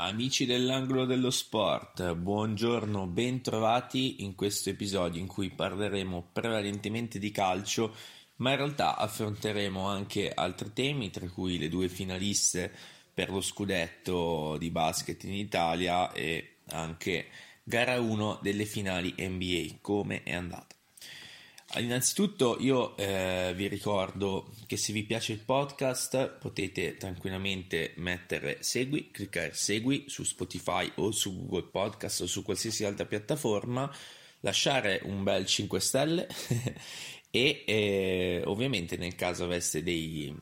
Amici dell'angolo dello sport, buongiorno, bentrovati in questo episodio in cui parleremo prevalentemente di calcio, ma in realtà affronteremo anche altri temi, tra cui le due finaliste per lo scudetto di basket in Italia e anche gara 1 delle finali NBA, come è andata. Innanzitutto io eh, vi ricordo che se vi piace il podcast potete tranquillamente mettere segui, cliccare segui su Spotify o su Google Podcast o su qualsiasi altra piattaforma, lasciare un bel 5 stelle e eh, ovviamente nel caso aveste dei,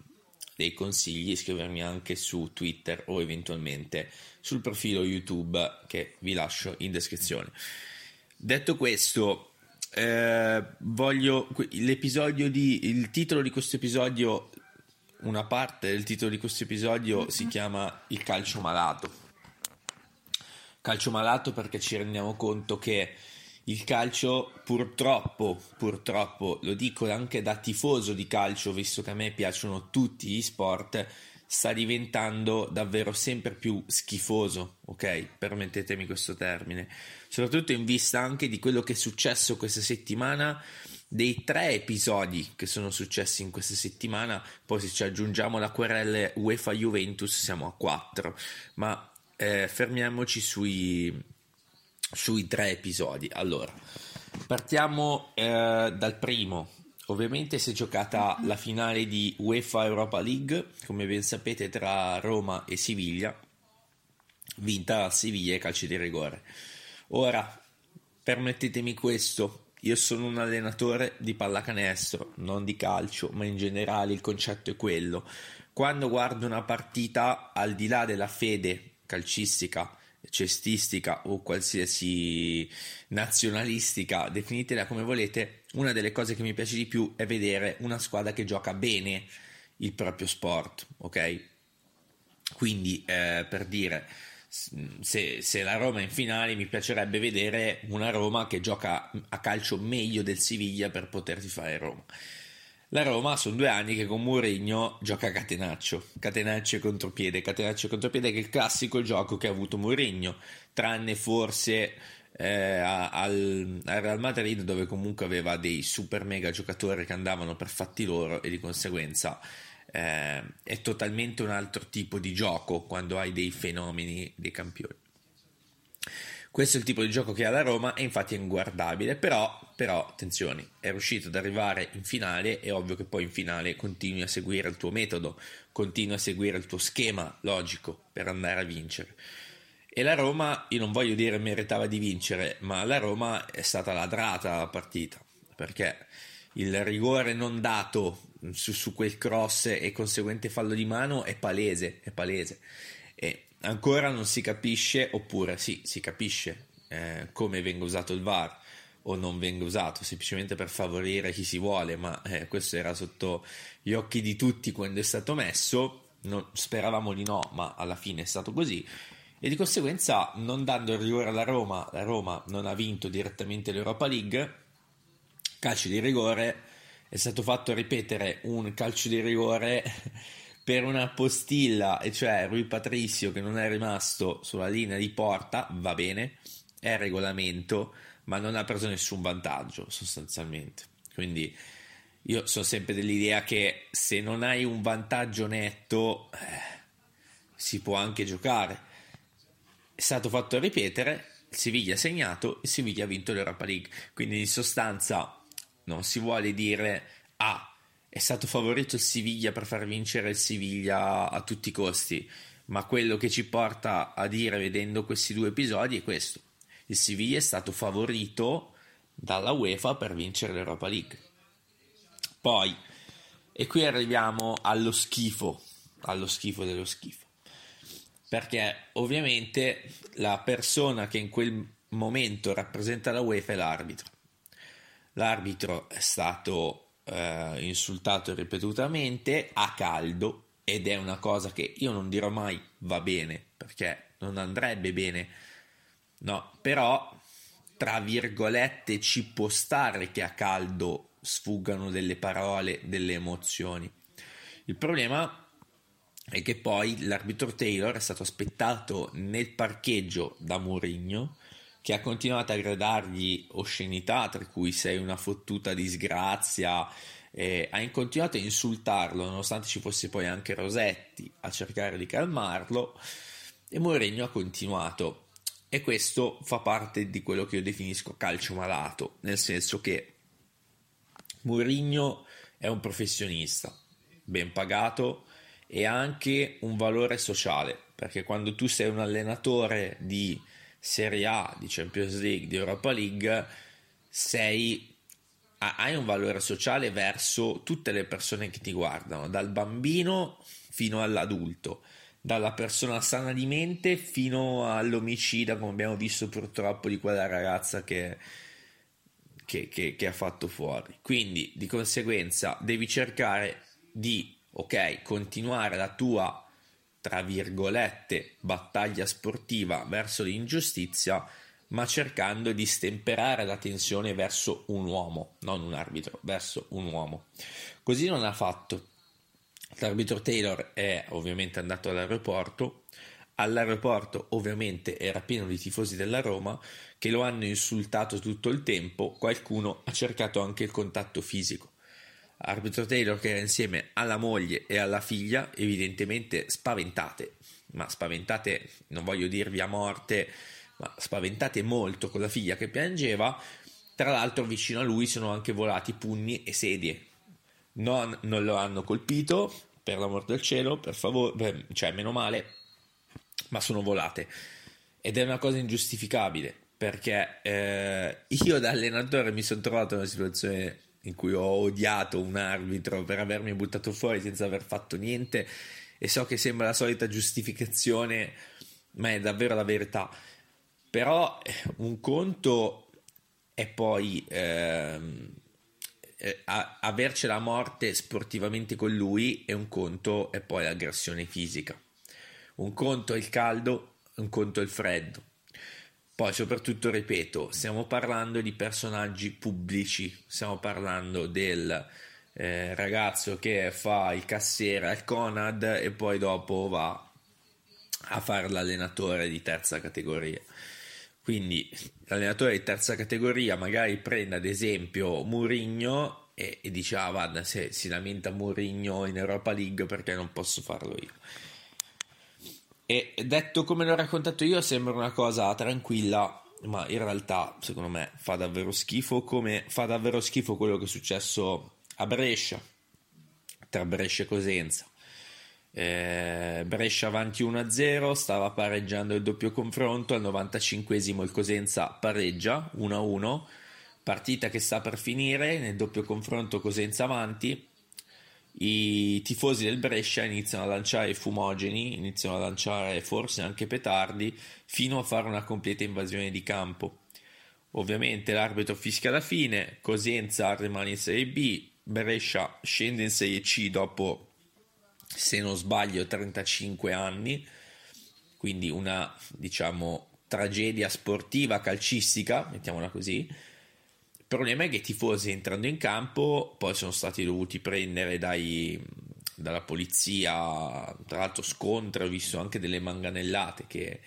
dei consigli scrivermi anche su Twitter o eventualmente sul profilo YouTube che vi lascio in descrizione. Detto questo, eh, voglio l'episodio di il titolo di questo episodio una parte del titolo di questo episodio mm-hmm. si chiama il calcio malato calcio malato perché ci rendiamo conto che il calcio purtroppo purtroppo lo dico anche da tifoso di calcio visto che a me piacciono tutti gli sport sta diventando davvero sempre più schifoso, ok? Permettetemi questo termine, soprattutto in vista anche di quello che è successo questa settimana, dei tre episodi che sono successi in questa settimana, poi se ci aggiungiamo la querela UEFA Juventus siamo a quattro, ma eh, fermiamoci sui, sui tre episodi. Allora, partiamo eh, dal primo, Ovviamente si è giocata la finale di UEFA Europa League, come ben sapete, tra Roma e Siviglia, vinta da Siviglia e calci di rigore. Ora, permettetemi questo, io sono un allenatore di pallacanestro, non di calcio, ma in generale il concetto è quello. Quando guardo una partita, al di là della fede calcistica, cestistica o qualsiasi nazionalistica, definitela come volete, una delle cose che mi piace di più è vedere una squadra che gioca bene il proprio sport, ok? Quindi eh, per dire, se, se, la Roma è in finale mi piacerebbe vedere una Roma che gioca a calcio meglio del Siviglia per poterti fare Roma. La Roma sono due anni che con Mourinho gioca a catenaccio, catenaccio e contropiede, catenaccio e contropiede che è il classico gioco che ha avuto Mourinho, tranne forse eh, al, al, Real Madrid dove comunque aveva dei super mega giocatori che andavano per fatti loro e di conseguenza eh, è totalmente un altro tipo di gioco quando hai dei fenomeni, dei campioni. Questo è il tipo di gioco che ha la Roma e infatti è inguardabile, però, però attenzione, è riuscito ad arrivare in finale, è ovvio che poi in finale continui a seguire il tuo metodo, continui a seguire il tuo schema logico per andare a vincere. E la Roma, io non voglio dire meritava di vincere, ma la Roma è stata ladrata la partita, perché il rigore non dato su, su quel cross e conseguente fallo di mano è palese, è palese. E ancora non si capisce, oppure sì, si capisce eh, come venga usato il VAR o non venga usato semplicemente per favorire chi si vuole, ma eh, questo era sotto gli occhi di tutti quando è stato messo. Non, speravamo di no, ma alla fine è stato così. E di conseguenza, non dando il rigore alla Roma, la Roma non ha vinto direttamente l'Europa League. Calcio di rigore è stato fatto ripetere un calcio di rigore per una postilla, e cioè Rui Patricio che non è rimasto sulla linea di porta, va bene, è regolamento, ma non ha preso nessun vantaggio sostanzialmente. Quindi io sono sempre dell'idea che se non hai un vantaggio netto eh, si può anche giocare. È stato fatto ripetere, il Siviglia ha segnato, il Siviglia ha vinto l'Europa League. Quindi in sostanza non si vuole dire ah è stato favorito il Siviglia per far vincere il Siviglia a tutti i costi, ma quello che ci porta a dire vedendo questi due episodi è questo. Il Siviglia è stato favorito dalla UEFA per vincere l'Europa League. Poi, e qui arriviamo allo schifo, allo schifo dello schifo. Perché ovviamente la persona che in quel momento rappresenta la UEFA è l'arbitro. L'arbitro è stato eh, insultato ripetutamente a caldo ed è una cosa che io non dirò mai va bene perché non andrebbe bene, no, però tra virgolette ci può stare che a caldo sfuggano delle parole, delle emozioni. Il problema è che poi l'arbitro Taylor è stato aspettato nel parcheggio da Mourinho che ha continuato a gradargli oscenità, tra cui sei una fottuta disgrazia, eh, ha continuato a insultarlo, nonostante ci fosse poi anche Rosetti a cercare di calmarlo, e Mourinho ha continuato. E questo fa parte di quello che io definisco calcio malato, nel senso che Mourinho è un professionista, ben pagato e anche un valore sociale, perché quando tu sei un allenatore di Serie A, di Champions League, di Europa League, sei, hai un valore sociale verso tutte le persone che ti guardano, dal bambino fino all'adulto, dalla persona sana di mente fino all'omicida, come abbiamo visto purtroppo di quella ragazza che, che, che, che ha fatto fuori. Quindi, di conseguenza, devi cercare di, ok, continuare la tua tra virgolette, battaglia sportiva verso l'ingiustizia, ma cercando di stemperare la tensione verso un uomo, non un arbitro, verso un uomo. Così non ha fatto. L'arbitro Taylor è ovviamente andato all'aeroporto. All'aeroporto ovviamente era pieno di tifosi della Roma che lo hanno insultato tutto il tempo, qualcuno ha cercato anche il contatto fisico arbitro Taylor che era insieme alla moglie e alla figlia, evidentemente spaventate, ma spaventate, non voglio dirvi a morte, ma spaventate molto con la figlia che piangeva. Tra l'altro, vicino a lui sono anche volati pugni e sedie. Non, non lo hanno colpito, per l'amor del cielo, per favore, cioè meno male, ma sono volate. Ed è una cosa ingiustificabile perché eh, io da allenatore mi sono trovato in una situazione in cui ho odiato un arbitro per avermi buttato fuori senza aver fatto niente e so che sembra la solita giustificazione, ma è davvero la verità. Però eh, un conto è poi ehm, eh, avercela a morte sportivamente con lui e un conto è poi l'aggressione fisica. Un conto è il caldo, un conto è il freddo. Poi soprattutto, ripeto, stiamo parlando di personaggi pubblici, stiamo parlando del eh, ragazzo che fa il cassiere al Conad e poi dopo va a fare l'allenatore di terza categoria. Quindi l'allenatore di terza categoria magari prende ad esempio Murigno e, e dice ah guarda se si lamenta Murigno in Europa League perché non posso farlo io e detto come l'ho raccontato io, sembra una cosa tranquilla, ma in realtà, secondo me, fa davvero schifo. Come fa davvero schifo quello che è successo a Brescia, tra Brescia e Cosenza. Eh, Brescia avanti 1-0, stava pareggiando il doppio confronto. Al 95esimo il Cosenza pareggia 1-1. Partita che sta per finire nel doppio confronto Cosenza avanti i tifosi del Brescia iniziano a lanciare fumogeni, iniziano a lanciare forse anche petardi, fino a fare una completa invasione di campo. Ovviamente l'arbitro fischia la fine, Cosenza rimane in Serie B, Brescia scende in Serie C dopo, se non sbaglio, 35 anni, quindi una, diciamo, tragedia sportiva calcistica, mettiamola così, il problema è che i tifosi entrando in campo poi sono stati dovuti prendere dai, dalla polizia, tra l'altro scontri, ho visto anche delle manganellate che,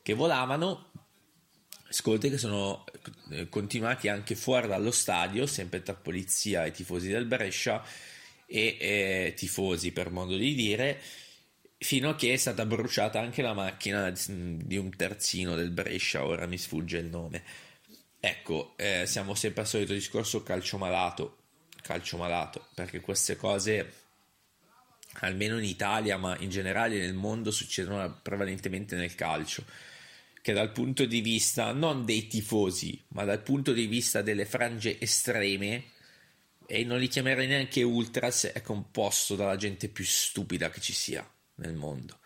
che volavano, scontri che sono eh, continuati anche fuori dallo stadio, sempre tra polizia e tifosi del Brescia e eh, tifosi per modo di dire, fino a che è stata bruciata anche la macchina di un terzino del Brescia, ora mi sfugge il nome. Ecco, eh, siamo sempre al solito discorso calcio malato, calcio malato, perché queste cose, almeno in Italia, ma in generale nel mondo, succedono prevalentemente nel calcio, che dal punto di vista non dei tifosi, ma dal punto di vista delle frange estreme, e non li chiamerei neanche ultras, è composto dalla gente più stupida che ci sia nel mondo.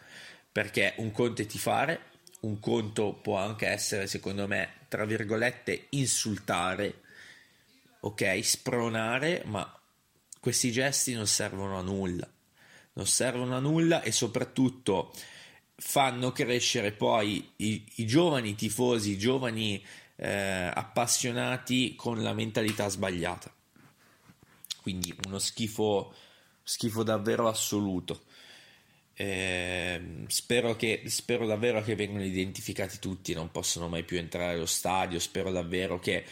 Perché un conto è tifare, un conto può anche essere, secondo me, tra virgolette, insultare, ok, spronare, ma questi gesti non servono a nulla. Non servono a nulla e soprattutto fanno crescere poi i, i giovani tifosi, i giovani eh, appassionati con la mentalità sbagliata. Quindi uno schifo, schifo davvero assoluto. Eh, spero, che, spero davvero che vengano identificati tutti, non possono mai più entrare allo stadio. Spero davvero che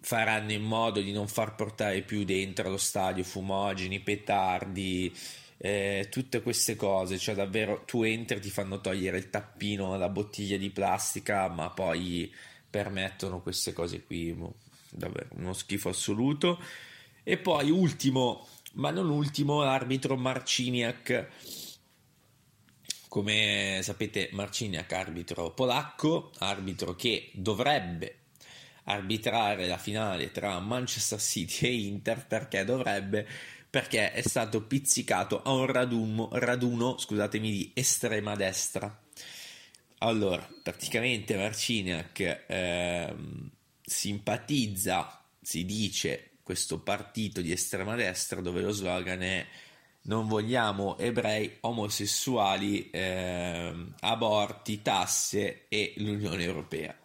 faranno in modo di non far portare più dentro allo stadio fumogeni, petardi, eh, tutte queste cose. Cioè, davvero tu entri, ti fanno togliere il tappino, la bottiglia di plastica, ma poi permettono queste cose qui. Davvero uno schifo assoluto. E poi, ultimo, ma non ultimo, l'arbitro Marciniak come sapete, Marciniak, arbitro polacco, arbitro che dovrebbe arbitrare la finale tra Manchester City e Inter perché dovrebbe perché è stato pizzicato a un raduno, raduno scusatemi, di estrema destra. Allora, praticamente Marciniak eh, simpatizza, si dice, questo partito di estrema destra dove lo slogan è non vogliamo ebrei, omosessuali, eh, aborti, tasse e l'Unione Europea.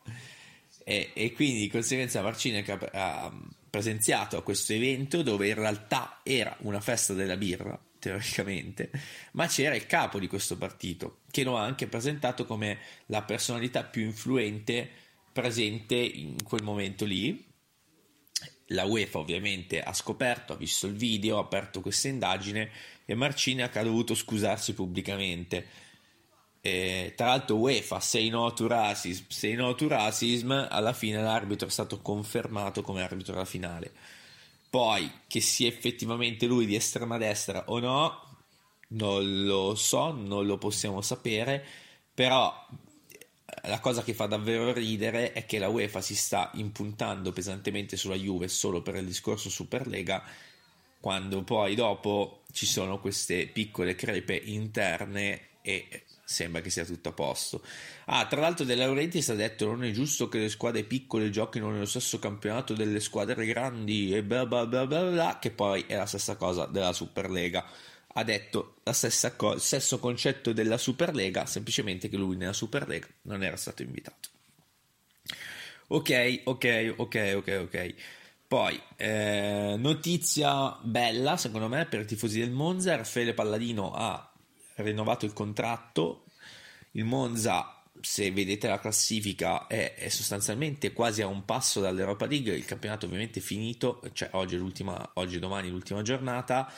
E, e quindi di conseguenza Marciniak ha, ha presenziato a questo evento dove in realtà era una festa della birra, teoricamente, ma c'era il capo di questo partito che lo ha anche presentato come la personalità più influente presente in quel momento lì la UEFA ovviamente ha scoperto, ha visto il video, ha aperto questa indagine e Marciniak ha dovuto scusarsi pubblicamente. E, tra l'altro UEFA, say no to racism, say no to racism, alla fine l'arbitro è stato confermato come arbitro della finale. Poi, che sia effettivamente lui di estrema destra o no, non lo so, non lo possiamo sapere, però la cosa che fa davvero ridere è che la UEFA si sta impuntando pesantemente sulla Juve solo per il discorso Superlega, quando poi dopo ci sono queste piccole crepe interne e sembra che sia tutto a posto. Ah, tra l'altro De Laurentiis ha detto non è giusto che le squadre piccole giochino nello stesso campionato delle squadre grandi e bla bla bla bla, bla che poi è la stessa cosa della Superlega ha detto la stessa cosa, stesso concetto della Superlega, semplicemente che lui nella Superlega non era stato invitato. Ok, ok, ok, ok, ok. Poi, eh, notizia bella secondo me per i tifosi del Monza, Raffaele Palladino ha rinnovato il contratto, il Monza se vedete la classifica è, è, sostanzialmente quasi a un passo dall'Europa League, il campionato ovviamente è finito, cioè oggi, e domani l'ultima giornata,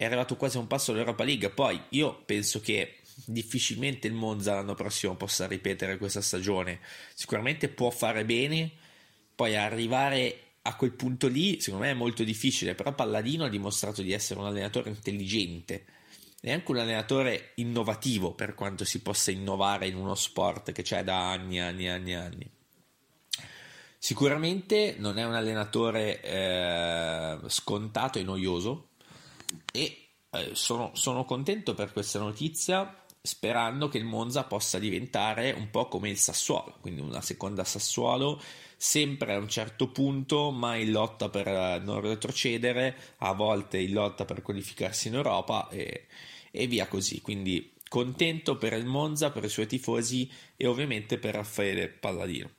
è arrivato quasi a un passo all'Europa League. Poi io penso che difficilmente il Monza l'anno prossimo possa ripetere questa stagione. Sicuramente può fare bene, poi arrivare a quel punto lì secondo me è molto difficile, però Palladino ha dimostrato di essere un allenatore intelligente e anche un allenatore innovativo per quanto si possa innovare in uno sport che c'è da anni, anni, anni, anni. Sicuramente non è un allenatore eh, scontato e noioso, e eh, sono, sono contento per questa notizia sperando che il Monza possa diventare un po' come il Sassuolo, quindi una seconda Sassuolo sempre a un certo punto, ma in lotta per eh, non retrocedere, a volte in lotta per qualificarsi in Europa e, e via così. Quindi contento per il Monza, per i suoi tifosi e ovviamente per Raffaele Palladino.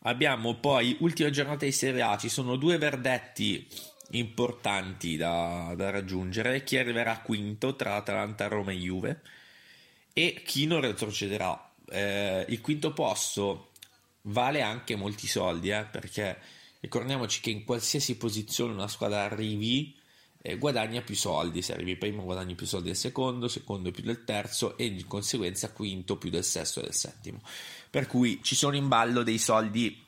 Abbiamo poi ultima giornata di Serie A, ci sono due verdetti importanti da, da raggiungere, chi arriverà quinto tra Atalanta, Roma e Juve e chi non retrocederà. Eh, il quinto posto vale anche molti soldi, eh, perché ricordiamoci che in qualsiasi posizione una squadra arrivi eh, guadagna più soldi, se arrivi primo guadagni più soldi del secondo, secondo più del terzo e di conseguenza quinto più del sesto e del settimo. Per cui ci sono in ballo dei soldi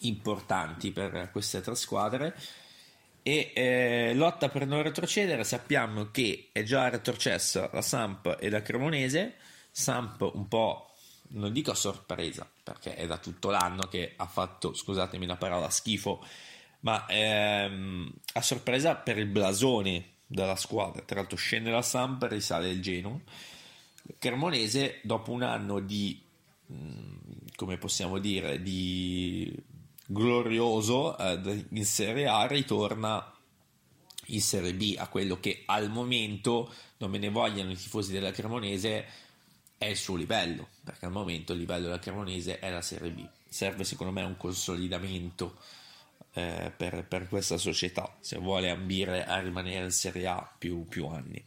importanti per queste tre squadre e eh, lotta per non retrocedere. Sappiamo che è già retrocessa la Samp e la Cremonese. Samp un po' non dico a sorpresa perché è da tutto l'anno che ha fatto scusatemi la parola schifo ma ehm, a sorpresa per il blasone della squadra. Tra l'altro scende la Samp risale il Genoa. Cremonese dopo un anno di mm, come possiamo dire di glorioso eh, in Serie A ritorna in Serie B a quello che al momento non me ne vogliano i tifosi della Cremonese è il suo livello perché al momento il livello della Cremonese è la Serie B serve secondo me un consolidamento eh, per, per, questa società se vuole ambire a rimanere in Serie A più, più anni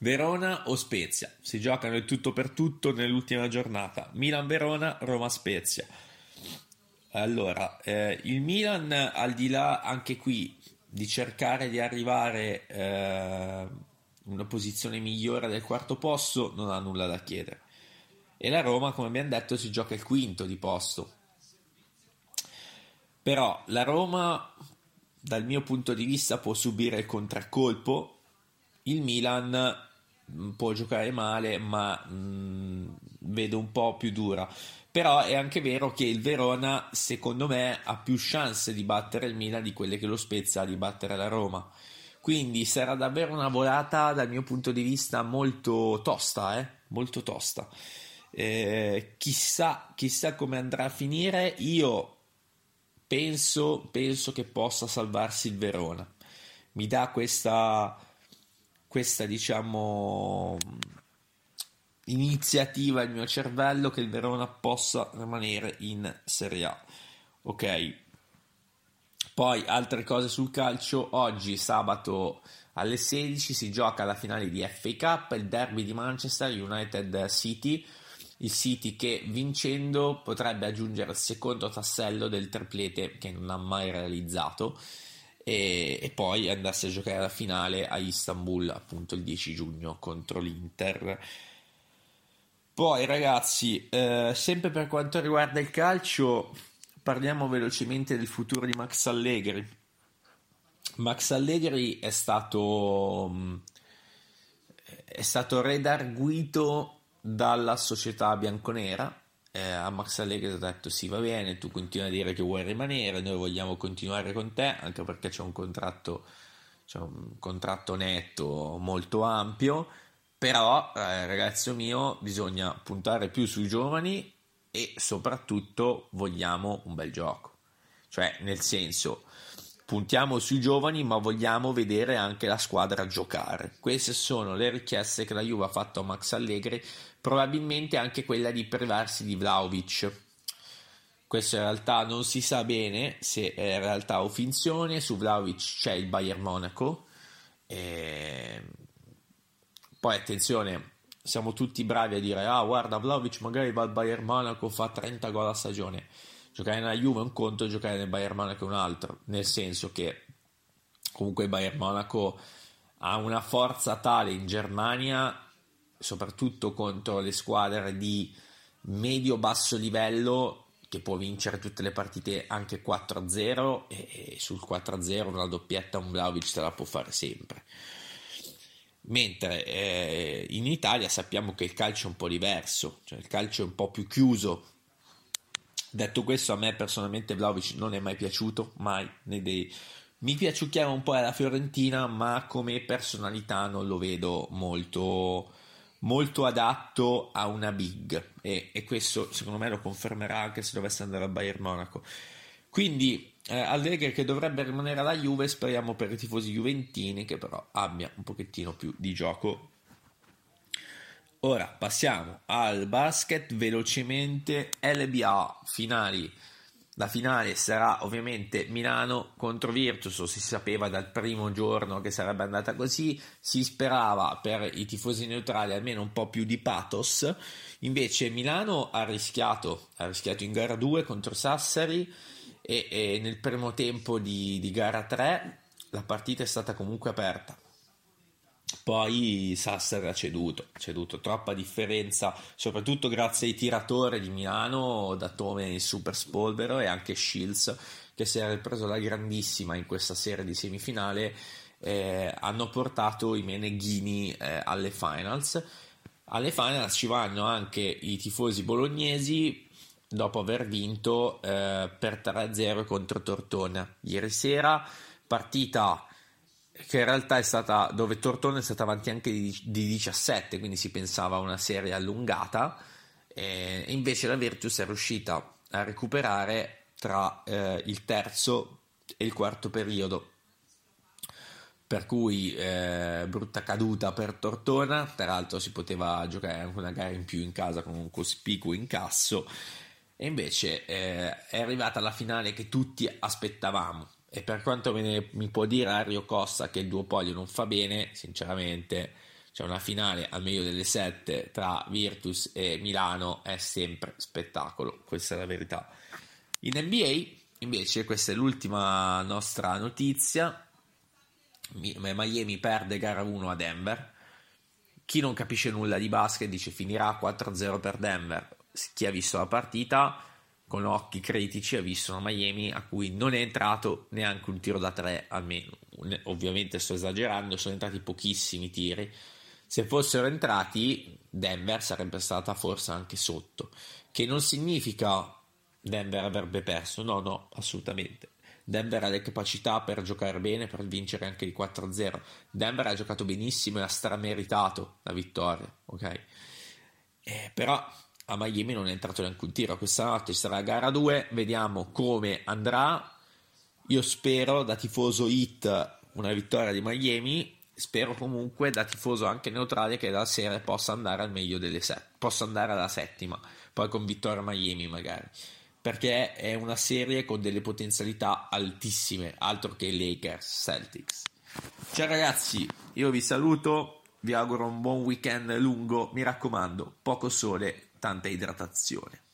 Verona o Spezia? Si giocano il tutto per tutto nell'ultima giornata. Milan-Verona, Roma-Spezia. Allora, eh, il Milan, al di là anche qui di cercare di arrivare eh, una posizione migliore del quarto posto, non ha nulla da chiedere. E la Roma, come abbiamo detto, si gioca il quinto di posto. Però la Roma, dal mio punto di vista, può subire il contraccolpo. Il Milan mm, può giocare male, ma mh, mm, vedo un po' più dura. Però è anche vero che il Verona, secondo me, ha più chance di battere il Milan di quelle che lo Spezia ha di battere la Roma. Quindi sarà davvero una volata, dal mio punto di vista, molto tosta, eh? molto tosta. Eh, chissà, chissà come andrà a finire. Io penso, penso che possa salvarsi il Verona. Mi dà questa, questa diciamo, iniziativa il mio cervello che il Verona possa rimanere in Serie A. Ok. Poi altre cose sul calcio. Oggi, sabato alle 16, si gioca la finale di FA Cup, il derby di Manchester United City il City che vincendo potrebbe aggiungere il secondo tassello del triplete che non ha mai realizzato e, e, poi andarsi a giocare la finale a Istanbul appunto il 10 giugno contro l'Inter. Poi ragazzi, eh, sempre per quanto riguarda il calcio, parliamo velocemente del futuro di Max Allegri. Max Allegri è stato, è stato redarguito dalla società bianconera. Eh, a Max Allegri ha detto sì va bene, tu continui a dire che vuoi rimanere, noi vogliamo continuare con te, anche perché c'è un contratto, c'è un contratto netto molto ampio, però eh, ragazzo mio bisogna puntare più sui giovani e soprattutto vogliamo un bel gioco. Cioè, nel senso, puntiamo sui giovani, ma vogliamo vedere anche la squadra giocare. Queste sono le richieste che la Juve ha fatto a Max Allegri probabilmente anche quella di privarsi di Vlaovic. Questo in realtà non si sa bene se è in realtà o finzione, su Vlaovic c'è il Bayern Monaco. E... Poi attenzione, siamo tutti bravi a dire ah guarda Vlaovic magari va al Bayern Monaco, fa 30 gol a stagione. Giocare nella Juve è un conto, giocare nel Bayern Monaco è un altro, nel senso che comunque il Bayern Monaco ha una forza tale in Germania soprattutto contro le squadre di medio-basso livello che può vincere tutte le partite anche 4-0 e, sul 4-0 una doppietta un Vlaovic te la può fare sempre mentre eh, in Italia sappiamo che il calcio è un po' diverso cioè il calcio è un po' più chiuso. Detto questo a me personalmente Vlaovic non è mai piaciuto mai dei... mi piaciucchiava un po' alla Fiorentina ma come personalità non lo vedo molto molto adatto a una big. E, e, questo secondo me lo confermerà anche se dovesse andare al Bayern Monaco. Quindi eh, Allegri che dovrebbe rimanere alla Juve speriamo per i tifosi juventini che però abbia un pochettino più di gioco. Ora passiamo al basket velocemente. LBA finali. La finale sarà ovviamente Milano contro Virtus, si sapeva dal primo giorno che sarebbe andata così, si sperava per i tifosi neutrali almeno un po' più di pathos, invece Milano ha rischiato, ha rischiato in gara 2 contro Sassari e, e nel primo tempo di, di gara 3 la partita è stata comunque aperta poi Sasser ha ceduto, ceduto troppa differenza, soprattutto grazie ai tiratori di Milano, Datome e Super Spolvero e anche Shields che si era preso la grandissima in questa serie di semifinale, eh, hanno portato i Meneghini eh, alle finals. Alle finals ci vanno anche i tifosi bolognesi dopo aver vinto eh, per 3-0 contro Tortona. Ieri sera, partita che in realtà è stata dove Tortone è stata avanti anche di, di 17, quindi si pensava a una serie allungata, e invece la Virtus è riuscita a recuperare tra eh, il terzo e il quarto periodo. Per cui eh, brutta caduta per Tortona, tra l'altro si poteva giocare anche una gara in più in casa con un cospicuo incasso, e invece eh, è arrivata la finale che tutti aspettavamo, e per quanto ne, mi può dire Ario Costa che il duopolio non fa bene, sinceramente, cioè una finale al meglio delle sette tra Virtus e Milano è sempre spettacolo, questa è la verità. In NBA invece questa è l'ultima nostra notizia, Miami perde gara 1 a Denver, chi non capisce nulla di basket dice finirà 4-0 per Denver, chi ha visto la partita con occhi critici ha visto una Miami a cui non è entrato neanche un tiro da tre almeno, ovviamente sto esagerando, sono entrati pochissimi tiri, se fossero entrati Denver sarebbe stata forse anche sotto, che non significa Denver avrebbe perso, no no, assolutamente. Denver ha le capacità per giocare bene, per vincere anche il 4-0. Denver ha giocato benissimo e ha strameritato la vittoria, ok? Eh, però a Miami non è entrato neanche un tiro. Questa notte ci sarà gara 2, vediamo come andrà. Io spero da tifoso hit una vittoria di Miami. Spero comunque da tifoso anche neutrale che la serie possa andare al meglio delle sette, possa andare alla settima, poi con vittoria Miami magari. Perché è una serie con delle potenzialità altissime, altro che Lakers Celtics. Ciao ragazzi, io vi saluto, vi auguro un buon weekend lungo, mi raccomando, poco sole, tanta idratazione.